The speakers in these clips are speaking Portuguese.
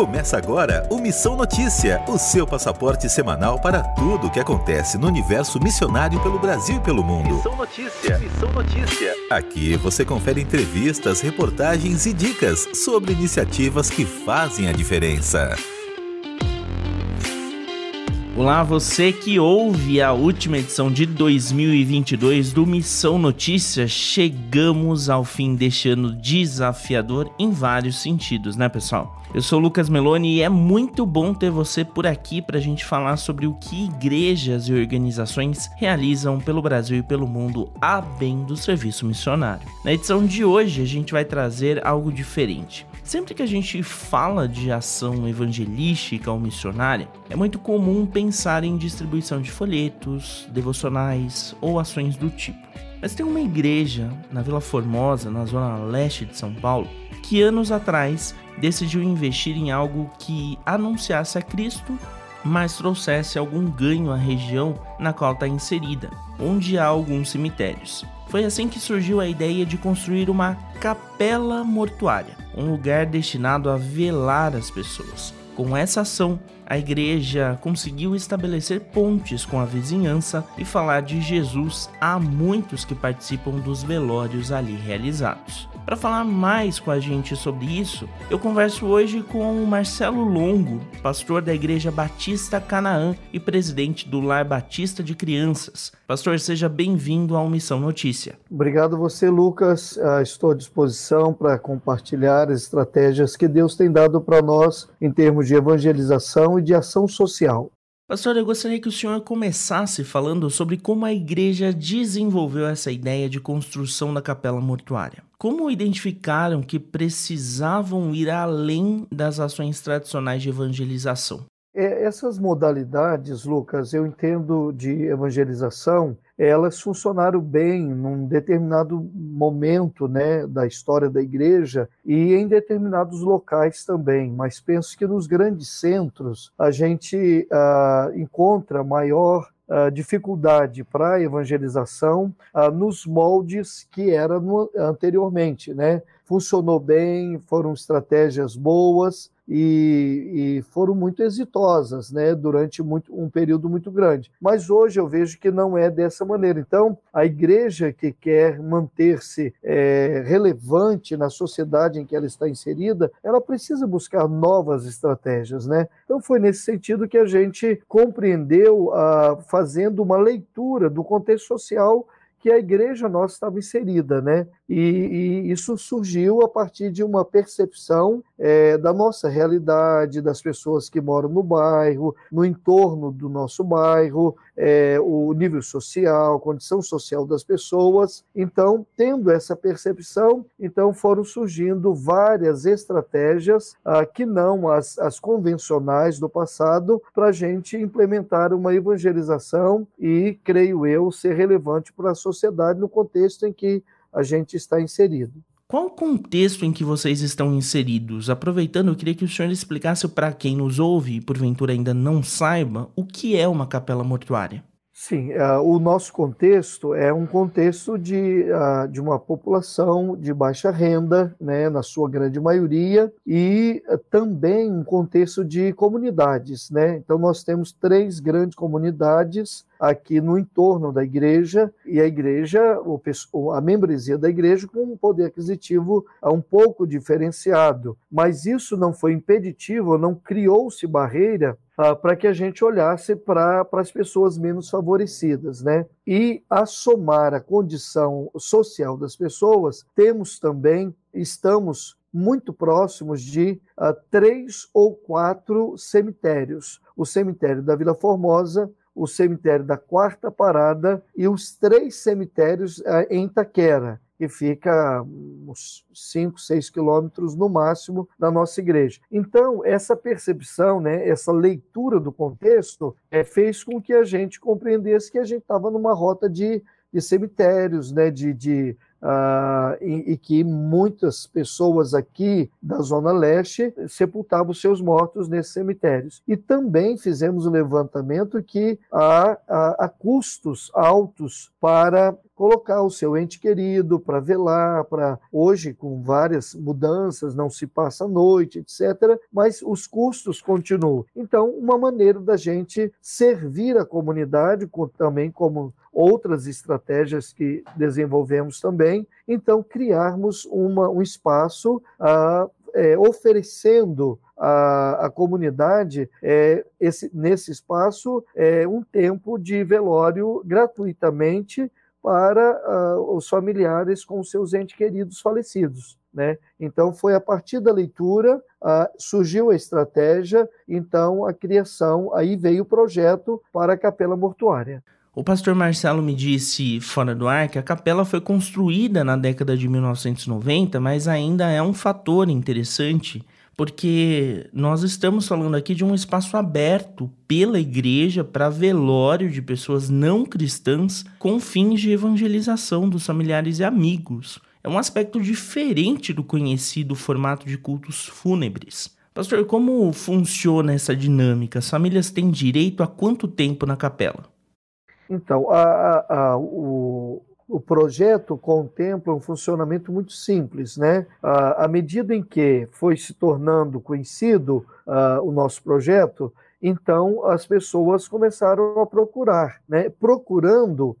Começa agora o Missão Notícia, o seu passaporte semanal para tudo o que acontece no universo missionário pelo Brasil e pelo mundo. Missão Notícia, Missão Notícia. Aqui você confere entrevistas, reportagens e dicas sobre iniciativas que fazem a diferença. Olá, você que ouve a última edição de 2022 do Missão Notícia. Chegamos ao fim deste ano desafiador em vários sentidos, né, pessoal? Eu sou Lucas Meloni e é muito bom ter você por aqui para a gente falar sobre o que igrejas e organizações realizam pelo Brasil e pelo mundo a bem do serviço missionário. Na edição de hoje, a gente vai trazer algo diferente. Sempre que a gente fala de ação evangelística ou missionária, é muito comum pensar em distribuição de folhetos, devocionais ou ações do tipo. Mas tem uma igreja na Vila Formosa, na zona leste de São Paulo, que anos atrás decidiu investir em algo que anunciasse a Cristo, mas trouxesse algum ganho à região na qual está inserida, onde há alguns cemitérios. Foi assim que surgiu a ideia de construir uma capela mortuária, um lugar destinado a velar as pessoas. Com essa ação, a igreja conseguiu estabelecer pontes com a vizinhança e falar de Jesus a muitos que participam dos velórios ali realizados. Para falar mais com a gente sobre isso, eu converso hoje com o Marcelo Longo, pastor da Igreja Batista Canaã e presidente do Lar Batista de Crianças. Pastor, seja bem-vindo ao Missão Notícia. Obrigado você, Lucas. Uh, estou à disposição para compartilhar as estratégias que Deus tem dado para nós em termos de evangelização de ação social. Pastor, eu gostaria que o senhor começasse falando sobre como a igreja desenvolveu essa ideia de construção da capela mortuária. Como identificaram que precisavam ir além das ações tradicionais de evangelização? É, essas modalidades, Lucas, eu entendo de evangelização, elas funcionaram bem num determinado momento né, da história da igreja e em determinados locais também, mas penso que nos grandes centros a gente uh, encontra maior uh, dificuldade para a evangelização uh, nos moldes que era no, anteriormente. Né? Funcionou bem, foram estratégias boas, e, e, foram muito exitosas né, durante muito, um período muito grande. Mas hoje eu vejo que não é dessa maneira. Então, a igreja que quer manter-se é, relevante na sociedade em que ela está inserida, ela precisa buscar novas estratégias. Né? Então, foi nesse sentido que a gente compreendeu, ah, fazendo uma leitura do contexto social que a igreja nossa estava inserida, né? E, e isso surgiu a partir de uma percepção é, da nossa realidade, das pessoas que moram no bairro, no entorno do nosso bairro, é, o nível social, condição social das pessoas. Então, tendo essa percepção, então foram surgindo várias estratégias ah, que não as, as convencionais do passado para a gente implementar uma evangelização e, creio eu, ser relevante para a sociedade no contexto em que a gente está inserido. Qual o contexto em que vocês estão inseridos? Aproveitando, eu queria que o senhor explicasse para quem nos ouve e porventura ainda não saiba o que é uma capela mortuária. Sim, uh, o nosso contexto é um contexto de, uh, de uma população de baixa renda, né, na sua grande maioria, e uh, também um contexto de comunidades. Né? Então, nós temos três grandes comunidades aqui no entorno da igreja, e a igreja, a membresia da igreja, com um poder aquisitivo um pouco diferenciado. Mas isso não foi impeditivo, não criou-se barreira uh, para que a gente olhasse para as pessoas menos favorecidas, né? E a somar a condição social das pessoas, temos também, estamos muito próximos de uh, três ou quatro cemitérios. O cemitério da Vila Formosa, o cemitério da Quarta Parada e os três cemitérios uh, em Itaquera que fica uns 5, 6 quilômetros no máximo da nossa igreja. Então, essa percepção, né, essa leitura do contexto, é, fez com que a gente compreendesse que a gente estava numa rota de, de cemitérios, né, de, de ah, e, e, que muitas pessoas aqui da Zona Leste sepultavam seus mortos nesses cemitérios. E também fizemos o levantamento que há, há, há custos altos para colocar o seu ente querido para velar, para hoje com várias mudanças, não se passa noite, etc, mas os custos continuam. Então, uma maneira da gente servir a comunidade com, também como outras estratégias que desenvolvemos também, então criarmos uma, um espaço ah, é, oferecendo à, à comunidade é, esse, nesse espaço é, um tempo de velório gratuitamente para os familiares com seus entes queridos falecidos. Né? Então, foi a partir da leitura, uh, surgiu a estratégia, então a criação, aí veio o projeto para a capela mortuária. O pastor Marcelo me disse fora do ar que a capela foi construída na década de 1990, mas ainda é um fator interessante porque nós estamos falando aqui de um espaço aberto pela igreja para velório de pessoas não cristãs com fins de evangelização dos familiares e amigos. É um aspecto diferente do conhecido formato de cultos fúnebres. Pastor, como funciona essa dinâmica? As famílias têm direito a quanto tempo na capela? Então, a, a, o, o projeto contempla um funcionamento muito simples, né? À medida em que foi se tornando conhecido o nosso projeto, então as pessoas começaram a procurar, né? Procurando,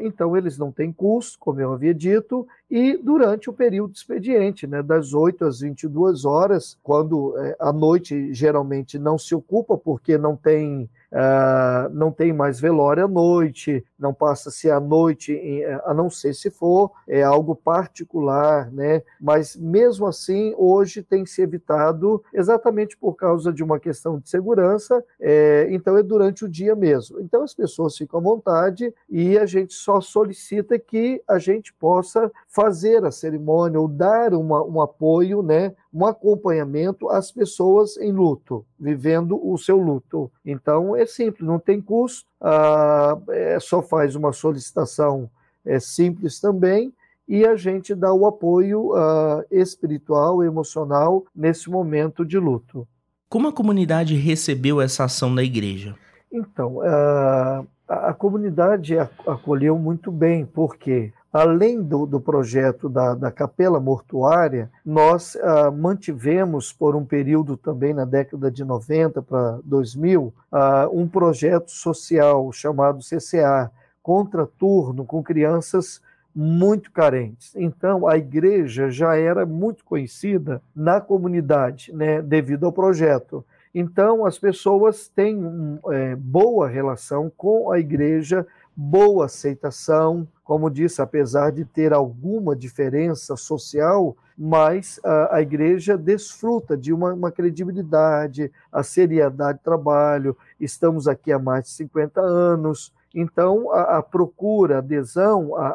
então eles não têm custo, como eu havia dito, e durante o período expediente, né? Das 8 às 22 horas, quando eh, a noite geralmente não se ocupa porque não tem Uh, não tem mais velório à noite, não passa-se a noite, em, a não ser se for é algo particular, né? Mas mesmo assim, hoje tem se evitado exatamente por causa de uma questão de segurança, é, então é durante o dia mesmo. Então as pessoas ficam à vontade e a gente só solicita que a gente possa fazer a cerimônia ou dar uma, um apoio, né? um acompanhamento às pessoas em luto, vivendo o seu luto. Então é simples, não tem custo, ah, é, só faz uma solicitação é simples também e a gente dá o apoio ah, espiritual, emocional nesse momento de luto. Como a comunidade recebeu essa ação da igreja? Então, ah, a, a comunidade acolheu muito bem, porque além do, do projeto da, da, capela mortuária, nós ah, mantivemos por um período também na década de 90 para 2000 ah, um projeto social chamado CCA, contraturno com crianças muito carentes. Então, a igreja já era muito conhecida na comunidade, né, devido ao projeto. Então, as pessoas têm é, boa relação com a igreja, boa aceitação, como disse, apesar de ter alguma diferença social, mas a, a igreja desfruta de uma, uma, credibilidade, a seriedade do trabalho. Estamos aqui há mais de 50 anos, então a, a procura, a adesão a,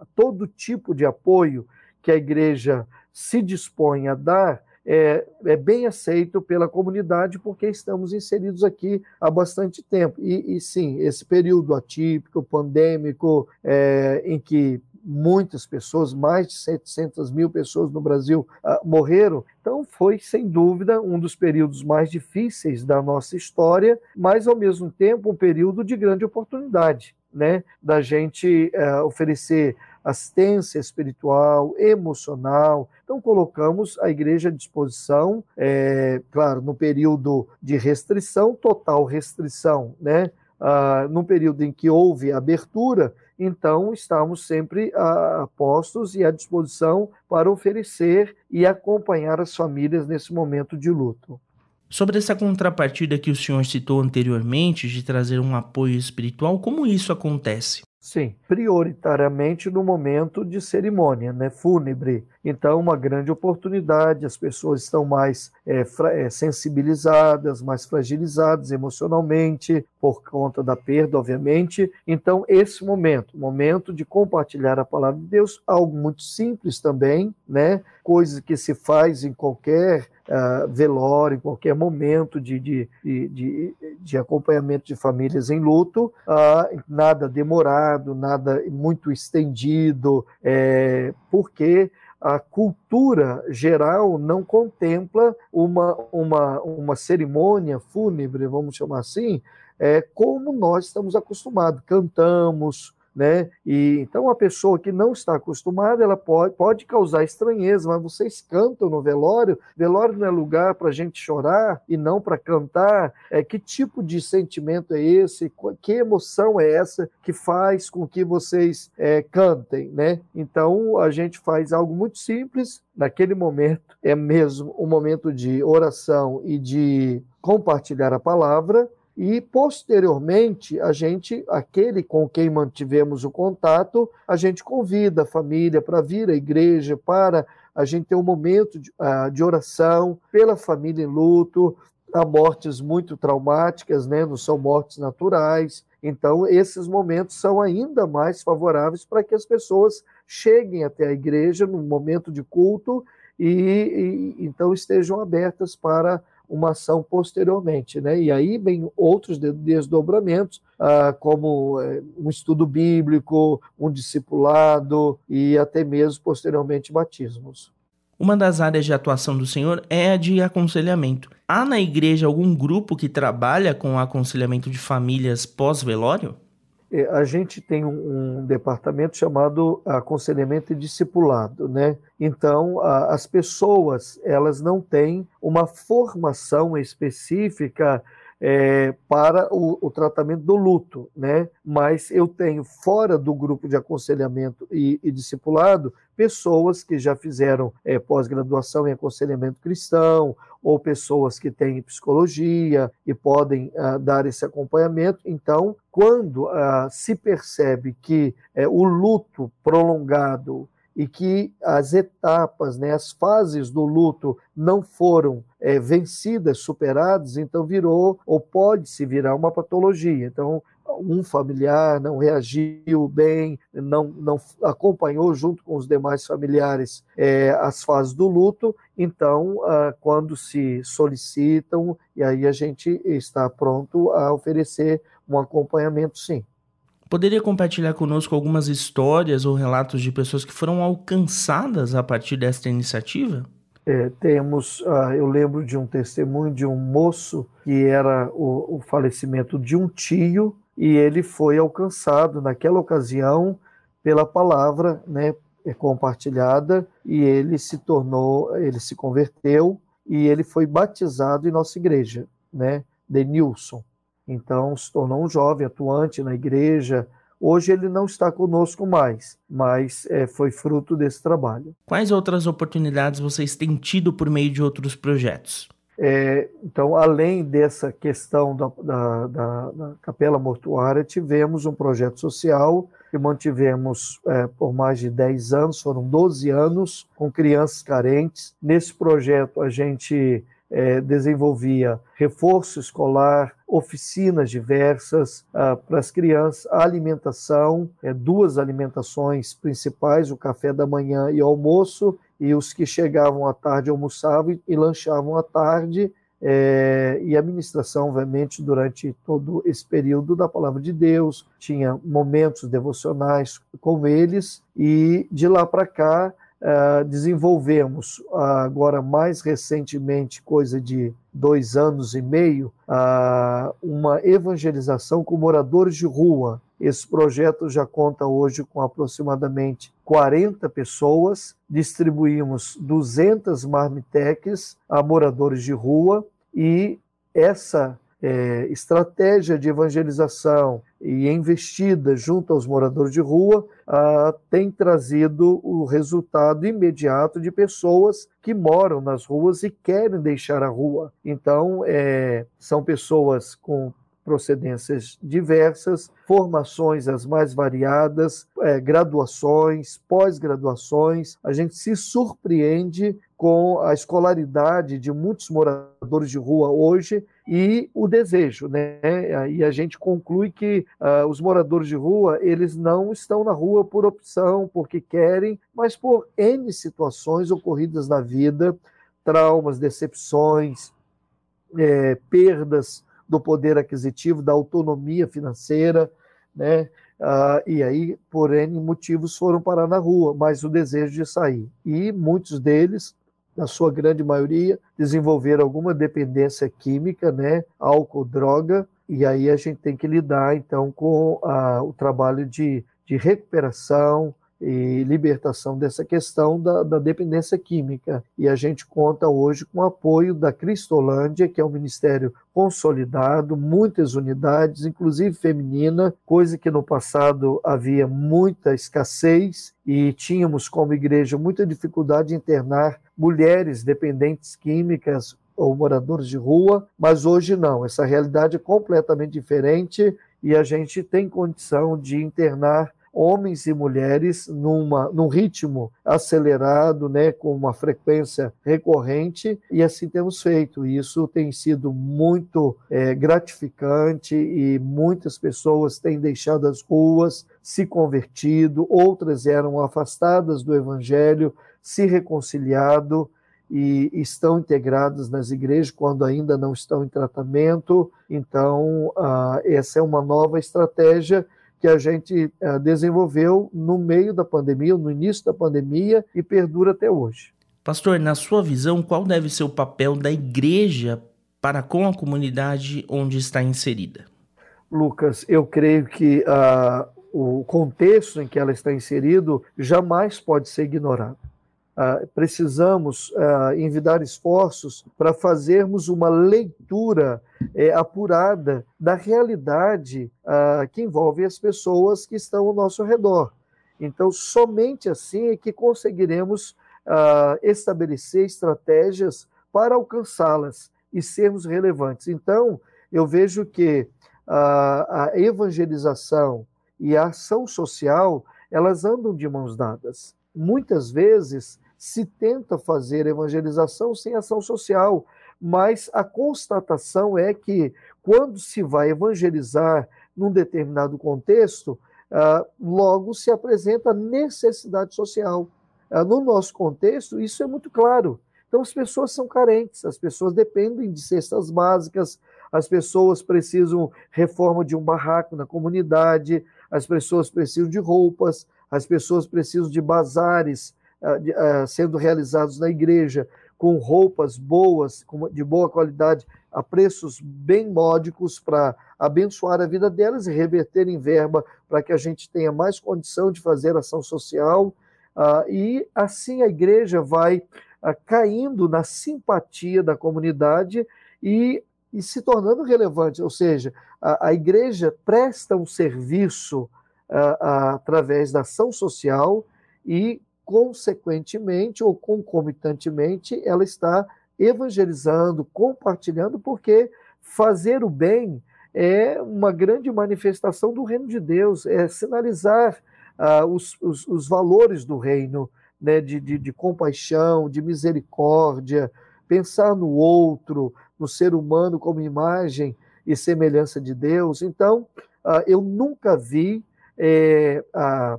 a todo tipo de apoio que a igreja se dispõe a dar é, é, bem aceito pela comunidade porque estamos inseridos aqui há bastante tempo. E, e sim, esse período atípico, pandêmico, é, em que muitas pessoas, mais de 700 mil pessoas no Brasil uh, morreram. Então, foi sem dúvida um dos períodos mais difíceis da nossa história, mas ao mesmo tempo um período de grande oportunidade, né? Da gente uh, oferecer assistência espiritual, emocional. Então, colocamos a igreja à disposição, é, claro, no período de restrição, total restrição, né? Ah, no período em que houve abertura, então estamos sempre a, postos e à disposição para oferecer e acompanhar as famílias nesse momento de luto. Sobre essa contrapartida que o senhor citou anteriormente, de trazer um apoio espiritual, como isso acontece? Sim, prioritariamente no momento de cerimônia, né, fúnebre. Então, uma grande oportunidade, as pessoas estão mais é, é, sensibilizadas, mais fragilizadas emocionalmente, por conta da perda, obviamente. Então, esse momento, momento de compartilhar a palavra de Deus, algo muito simples também, né? Coisa que se faz em qualquer uh, velório, em qualquer momento de, de, de, de, acompanhamento de famílias em luto, uh, nada demorado, nada muito estendido, é, porque a cultura geral não contempla uma, uma, uma cerimônia fúnebre, vamos chamar assim, é, como nós estamos acostumados. Cantamos, né? E então a pessoa que não está acostumada, ela pode, pode causar estranheza, mas vocês cantam no velório. Velório não é lugar para a gente chorar e não para cantar. É que tipo de sentimento é esse? Que emoção é essa que faz com que vocês é, cantem, né? Então a gente faz algo muito simples naquele momento. É mesmo um momento de oração e de compartilhar a palavra e posteriormente a gente, aquele com quem mantivemos o contato, a gente convida a família para vir à igreja, para a gente ter um momento de, uh, de oração pela família em luto. Há mortes muito traumáticas, né? não são mortes naturais. Então, esses momentos são ainda mais favoráveis para que as pessoas cheguem até a igreja no momento de culto e, e então estejam abertas para uma ação posteriormente, né? E aí vem outros desdobramentos, ah, como eh, um estudo bíblico, um discipulado e até mesmo posteriormente batismos. Uma das áreas de atuação do Senhor é a de aconselhamento. Há na igreja algum grupo que trabalha com aconselhamento de famílias pós-velório? É, a gente tem um, um, departamento chamado aconselhamento e discipulado, né? Então, a, as pessoas, elas não têm uma formação específica é, para o, o, tratamento do luto, né? Mas eu tenho fora do grupo de aconselhamento e, e discipulado pessoas que já fizeram é, pós-graduação em aconselhamento cristão ou pessoas que têm psicologia e podem uh, dar esse acompanhamento. Então, quando uh, se percebe que uh, o luto prolongado e que as etapas, né, as fases do luto não foram é, vencidas, superadas, então virou ou pode se virar uma patologia. Então, um familiar não reagiu bem, não, não acompanhou junto com os demais familiares é, as fases do luto, então, ah, quando se solicitam, e aí a gente está pronto a oferecer um acompanhamento, sim. Poderia compartilhar conosco algumas histórias ou relatos de pessoas que foram alcançadas a partir desta iniciativa? É, temos, uh, eu lembro de um testemunho de um moço que era o, o, falecimento de um tio e ele foi alcançado naquela ocasião pela palavra, né, é, compartilhada e ele se tornou, ele se converteu e ele foi batizado em nossa igreja, né, Denilson. Então, se tornou um jovem atuante na igreja. Hoje ele não está conosco mais, mas é, foi fruto desse trabalho. Quais outras oportunidades vocês têm tido por meio de outros projetos? É, então, além dessa questão da, da, da, da, capela mortuária, tivemos um projeto social que mantivemos é, por mais de 10 anos, foram 12 anos, com crianças carentes. Nesse projeto, a gente é, desenvolvia reforço escolar, oficinas diversas ah, para as crianças, alimentação, é, duas alimentações principais, o café da manhã e o almoço, e os que chegavam à tarde almoçavam e, e lanchavam à tarde, é, e a ministração, obviamente, durante todo esse período da palavra de Deus, tinha momentos devocionais com eles, e de lá para cá uh, desenvolvemos, uh, agora mais recentemente, coisa de dois anos e meio, uh, uma evangelização com moradores de rua. Esse projeto já conta hoje com aproximadamente 40 pessoas. Distribuímos 200 marmiteques a moradores de rua e essa é, estratégia de evangelização e investida junto aos moradores de rua ah, tem trazido o resultado imediato de pessoas que moram nas ruas e querem deixar a rua. Então, é, são pessoas com procedências diversas, formações as mais variadas, é, graduações, pós-graduações. A gente se surpreende com a escolaridade de muitos moradores de rua hoje e o desejo, né? E a gente conclui que uh, os moradores de rua eles não estão na rua por opção, porque querem, mas por n situações ocorridas na vida, traumas, decepções, é, perdas do poder aquisitivo, da autonomia financeira, né? Ah, e aí, por N motivos, foram parar na rua, mas o desejo de sair. E muitos deles, na sua grande maioria, desenvolveram alguma dependência química, né? Álcool, droga, e aí a gente tem que lidar, então, com ah, o trabalho de, de recuperação, e libertação dessa questão da, da, dependência química. E a gente conta hoje com o apoio da Cristolândia, que é um ministério consolidado, muitas unidades, inclusive feminina, coisa que no passado havia muita escassez e tínhamos como igreja muita dificuldade de internar mulheres dependentes químicas ou moradores de rua, mas hoje não. Essa realidade é completamente diferente e a gente tem condição de internar homens e mulheres numa, num ritmo acelerado, né, com uma frequência recorrente, e assim temos feito. Isso tem sido muito é, gratificante e muitas pessoas têm deixado as ruas, se convertido, outras eram afastadas do evangelho, se reconciliado e estão integradas nas igrejas quando ainda não estão em tratamento. Então, ah, essa é uma nova estratégia que a gente uh, desenvolveu no meio da pandemia, no início da pandemia e perdura até hoje. Pastor, na sua visão, qual deve ser o papel da igreja para com a comunidade onde está inserida? Lucas, eu creio que uh, o contexto em que ela está inserido jamais pode ser ignorado. Uh, precisamos uh, envidar esforços para fazermos uma leitura uh, apurada da realidade que envolve as pessoas que estão ao nosso redor. Então, somente assim é que conseguiremos estabelecer estratégias para alcançá-las e sermos relevantes. Então, eu vejo que a evangelização e a ação social elas andam de mãos dadas. Muitas vezes se tenta fazer evangelização sem ação social, mas a constatação é que quando se vai evangelizar num determinado contexto, uh, logo se apresenta necessidade social. Uh, no nosso contexto, isso é muito claro. Então, as pessoas são carentes, as pessoas dependem de cestas básicas, as pessoas precisam reforma de um barraco na comunidade, as pessoas precisam de roupas, as pessoas precisam de bazares sendo realizados na igreja, com roupas boas, de boa qualidade, a preços bem módicos para abençoar a vida delas e reverter em verba para que a gente tenha mais condição de fazer ação social. Uh, e assim a igreja vai caindo na simpatia da comunidade e, e, se tornando relevante, ou seja, a, a igreja presta um serviço uh, através da ação social e consequentemente ou concomitantemente, ela está evangelizando, compartilhando, porque fazer o bem é uma grande manifestação do reino de Deus, é sinalizar uh, os, os, os, valores do reino, né, de, de, de compaixão, de misericórdia, pensar no outro, no ser humano como imagem e semelhança de Deus. Então, uh, eu nunca vi é, a,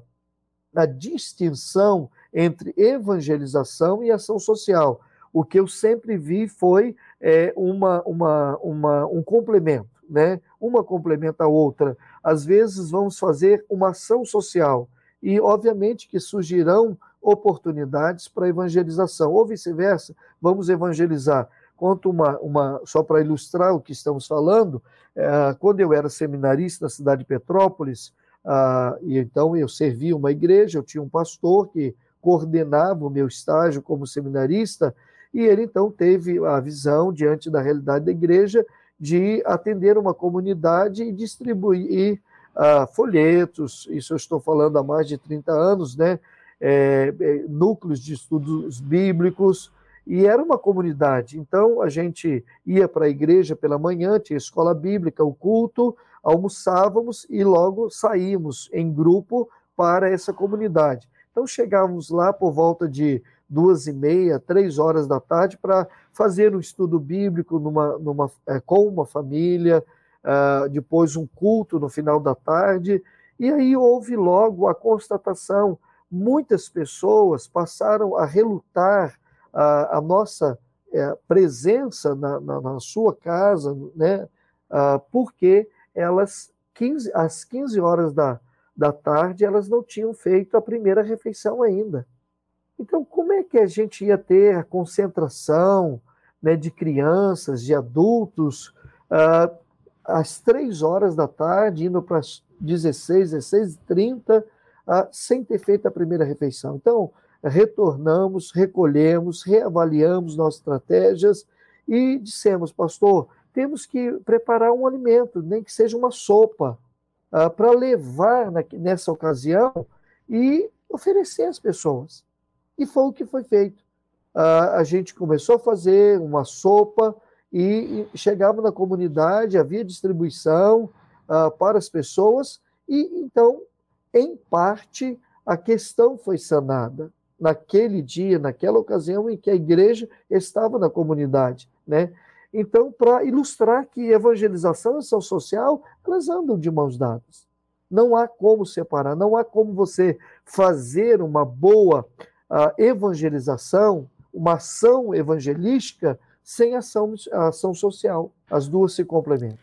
a distinção entre evangelização e ação social. O que eu sempre vi foi é, uma, uma, uma, um complemento, né? uma complementa a outra. Às vezes vamos fazer uma ação social e, obviamente, que surgirão oportunidades para evangelização, ou vice-versa, vamos evangelizar. Conto uma, uma só para ilustrar o que estamos falando, é, quando eu era seminarista na cidade de Petrópolis, ah, e então eu servia uma igreja, eu tinha um pastor que coordenava o meu estágio como seminarista, e ele então teve a visão, diante da realidade da igreja, de atender uma comunidade e distribuir uh, folhetos, isso eu estou falando há mais de 30 anos, né? É, é, núcleos de estudos bíblicos, E era uma comunidade. Então a gente ia para a igreja pela manhã, tinha escola bíblica, o culto, almoçávamos e logo saímos em grupo para essa comunidade. Então chegávamos lá por volta de duas e meia, três horas da tarde para fazer um estudo bíblico numa, numa, é, com uma família, uh, depois um culto no final da tarde, e aí houve logo a constatação. Muitas pessoas passaram a relutar uh, a nossa uh, presença na, na, na, sua casa, né, uh, porque elas, 15, às 15 horas da, da tarde, elas não tinham feito a primeira refeição ainda. Então, como é que a gente ia ter a concentração né, de crianças, de adultos, uh, às três horas da tarde, indo para as 16, 16 30 uh, sem ter feito a primeira refeição? Então, retornamos, recolhemos, reavaliamos nossas estratégias e dissemos, pastor, temos que preparar um alimento, nem que seja uma sopa, uh, para levar na, nessa ocasião e oferecer às pessoas. E foi o que foi feito. Uh, a gente começou a fazer uma sopa e, e chegava na comunidade, havia distribuição uh, para as pessoas, e então, em parte, a questão foi sanada naquele dia, naquela ocasião em que a igreja estava na comunidade, né? Então, para ilustrar que evangelização e ação social, elas andam de mãos dadas. Não há como separar, não há como você fazer uma boa a evangelização, uma ação evangelística sem ação, ação social. As duas se complementam.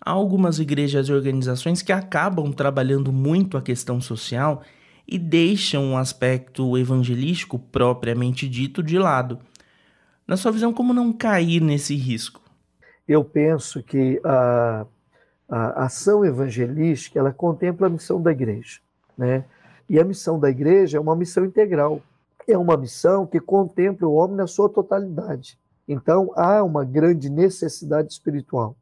Há algumas igrejas e organizações que acabam trabalhando muito a questão social e deixam o aspecto evangelístico propriamente dito de lado. Na sua visão, como não cair nesse risco? Eu penso que a, a ação evangelística ela contempla a missão da igreja, né? E a missão da igreja é uma missão integral é uma missão que contempla o homem na sua totalidade. Então, há uma grande necessidade espiritual.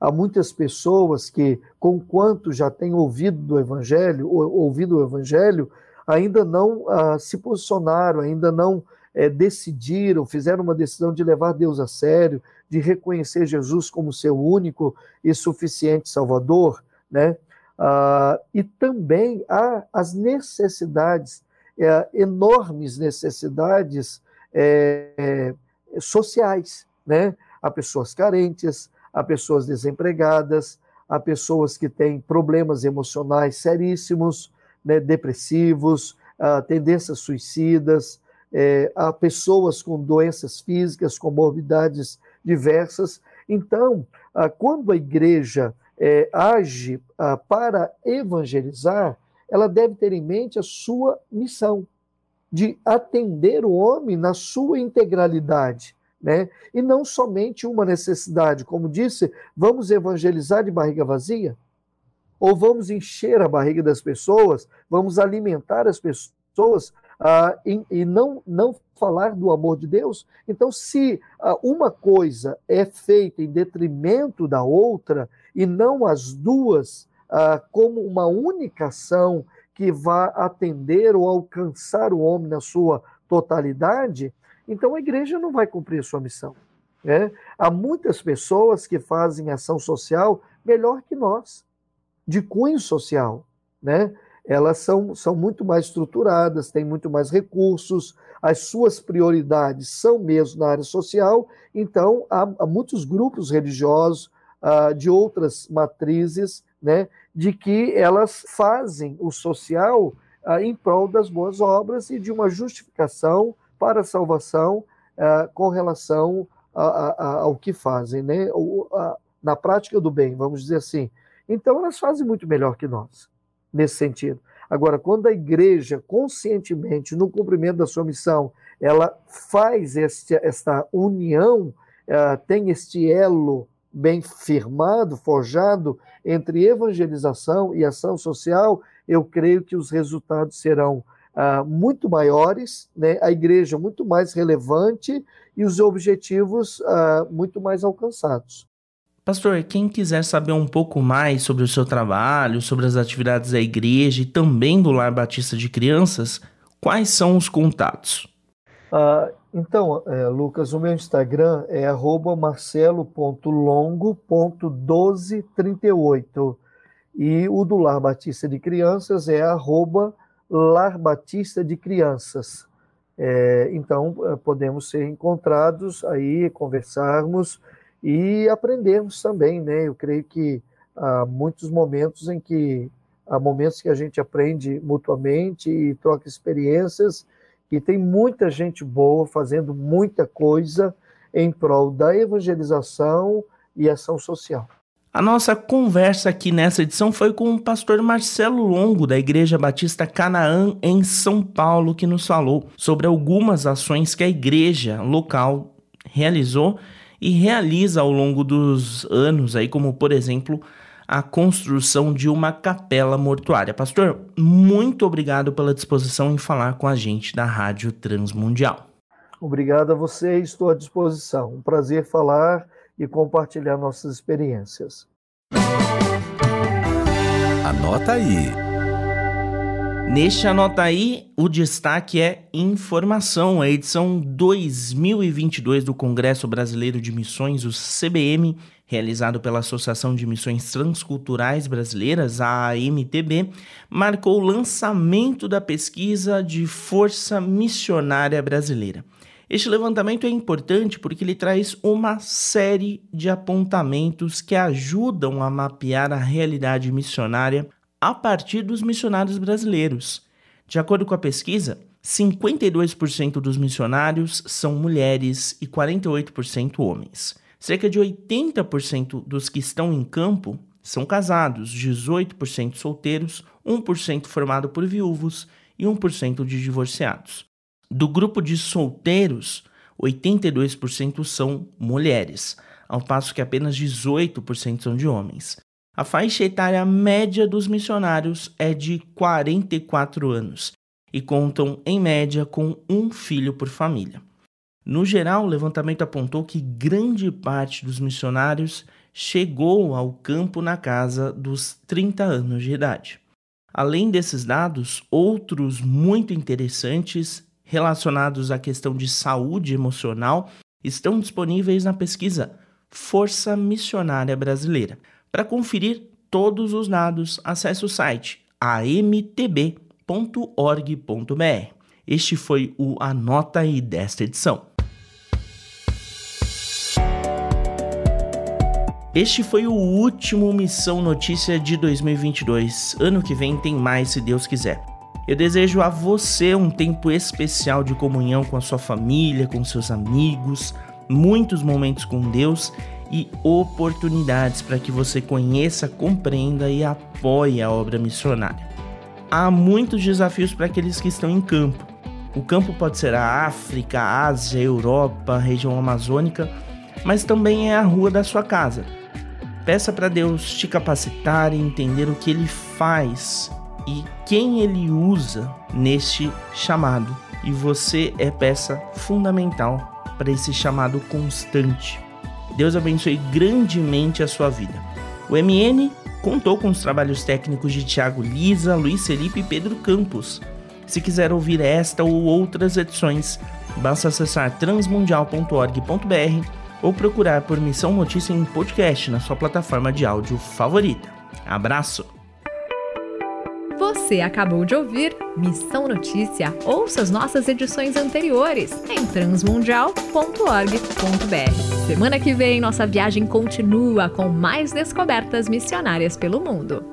Há muitas pessoas que, com quanto já têm ouvido do Evangelho, ou, ouvido o Evangelho, ainda não ah, se posicionaram, ainda não eh, decidiram, fizeram uma decisão de levar Deus a sério, de reconhecer Jesus como seu único e suficiente Salvador, né? Ah, e também há as necessidades é, enormes necessidades é, sociais, né? Há pessoas carentes, há pessoas desempregadas, há pessoas que têm problemas emocionais seríssimos, né, depressivos, tendências suicidas, é, há pessoas com doenças físicas, comorbidades diversas. Então, quando a igreja é, age para evangelizar, ela deve ter em mente a sua missão de atender o homem na sua integralidade, né? E não somente uma necessidade, como disse, vamos evangelizar de barriga vazia? Ou vamos encher a barriga das pessoas, vamos alimentar as pessoas ah, e, e, não, não falar do amor de Deus? Então, se ah, uma coisa é feita em detrimento da outra e não as duas ah, como uma única ação que vá atender ou alcançar o homem na sua totalidade, então a igreja não vai cumprir a sua missão. Né? Há muitas pessoas que fazem ação social melhor que nós, de cunho social. Né? Elas são, são muito mais estruturadas, têm muito mais recursos, as suas prioridades são mesmo na área social, então há, há muitos grupos religiosos uh, de outras matrizes né, de que elas fazem o social ah, em prol das boas obras e de uma justificação para a salvação ah, com relação a, a, ao que fazem, né, na prática do bem, vamos dizer assim. Então, elas fazem muito melhor que nós, nesse sentido. Agora, quando a igreja, conscientemente, no cumprimento da sua missão, ela faz este, esta união, uh, tem este elo bem firmado, forjado entre evangelização e ação social, eu creio que os resultados serão ah, muito maiores, né? a igreja muito mais relevante e os objetivos ah, muito mais alcançados. Pastor, quem quiser saber um pouco mais sobre o seu trabalho, sobre as atividades da igreja e também do Lar Batista de Crianças, quais são os contatos? Ah, então, é, Lucas, o meu Instagram é marcelo.longo.1238 e o do Lar Batista de Crianças é arroba Lar Batista de Crianças. É, então, é, podemos ser encontrados aí, conversarmos e aprendermos também, né? Eu creio que há muitos momentos em que há momentos que a gente aprende mutuamente e troca experiências e tem muita gente boa fazendo muita coisa em prol da evangelização e ação social. A nossa conversa aqui nessa edição foi com o pastor Marcelo Longo, da Igreja Batista Canaã, em São Paulo, que nos falou sobre algumas ações que a igreja local realizou e realiza ao longo dos anos, aí, como por exemplo a construção de uma capela mortuária. Pastor, muito obrigado pela disposição em falar com a gente da Rádio Transmundial. Obrigado a você, estou à disposição. Um prazer falar e compartilhar nossas experiências. Anota aí. Neste Anota aí, o destaque é informação. A edição 2022 do Congresso Brasileiro de Missões, o CBM, realizado pela Associação de Missões Transculturais Brasileiras, a AMTB, marcou o lançamento da pesquisa de Força Missionária Brasileira. Este levantamento é importante porque ele traz uma série de apontamentos que ajudam a mapear a realidade missionária a partir dos missionários brasileiros. De acordo com a pesquisa, 52% dos missionários são mulheres e 48% homens. Cerca de 80% dos que estão em campo são casados, 18% solteiros, 1% formado por viúvos e 1% de divorciados. Do grupo de solteiros, 82% são mulheres, ao passo que apenas 18% são de homens. A faixa etária média dos missionários é de 44 anos e contam, em média, com um filho por família. No geral, o levantamento apontou que grande parte dos missionários chegou ao campo na casa dos 30 anos de idade. Além desses dados, outros muito interessantes relacionados à questão de saúde emocional estão disponíveis na pesquisa Força Missionária Brasileira. Para conferir todos os dados, acesse o site amtb.org.br. Este foi o Anota aí desta edição. Este foi o último Missão Notícia de 2022. Ano que vem tem mais, se Deus quiser. Eu desejo a você um tempo especial de comunhão com a sua família, com seus amigos, muitos momentos com Deus e oportunidades para que você conheça, compreenda e apoie a obra missionária. Há muitos desafios para aqueles que estão em campo. O campo pode ser a África, a Ásia, a Europa, a região amazônica, mas também é a rua da sua casa Peça para Deus te capacitar e entender o que ele faz e quem ele usa neste chamado. E você é peça fundamental para esse chamado constante. Deus abençoe grandemente a sua vida. O MN contou com os trabalhos técnicos de Tiago Lisa, Luiz Felipe e Pedro Campos. Se quiser ouvir esta ou outras edições, basta acessar transmundial.org.br ou procurar por Missão Notícia em podcast na sua plataforma de áudio favorita. Abraço! Você acabou de ouvir Missão Notícia. Ouça as nossas edições anteriores em transmundial.org.br. Semana que vem, nossa viagem continua com mais descobertas missionárias pelo mundo.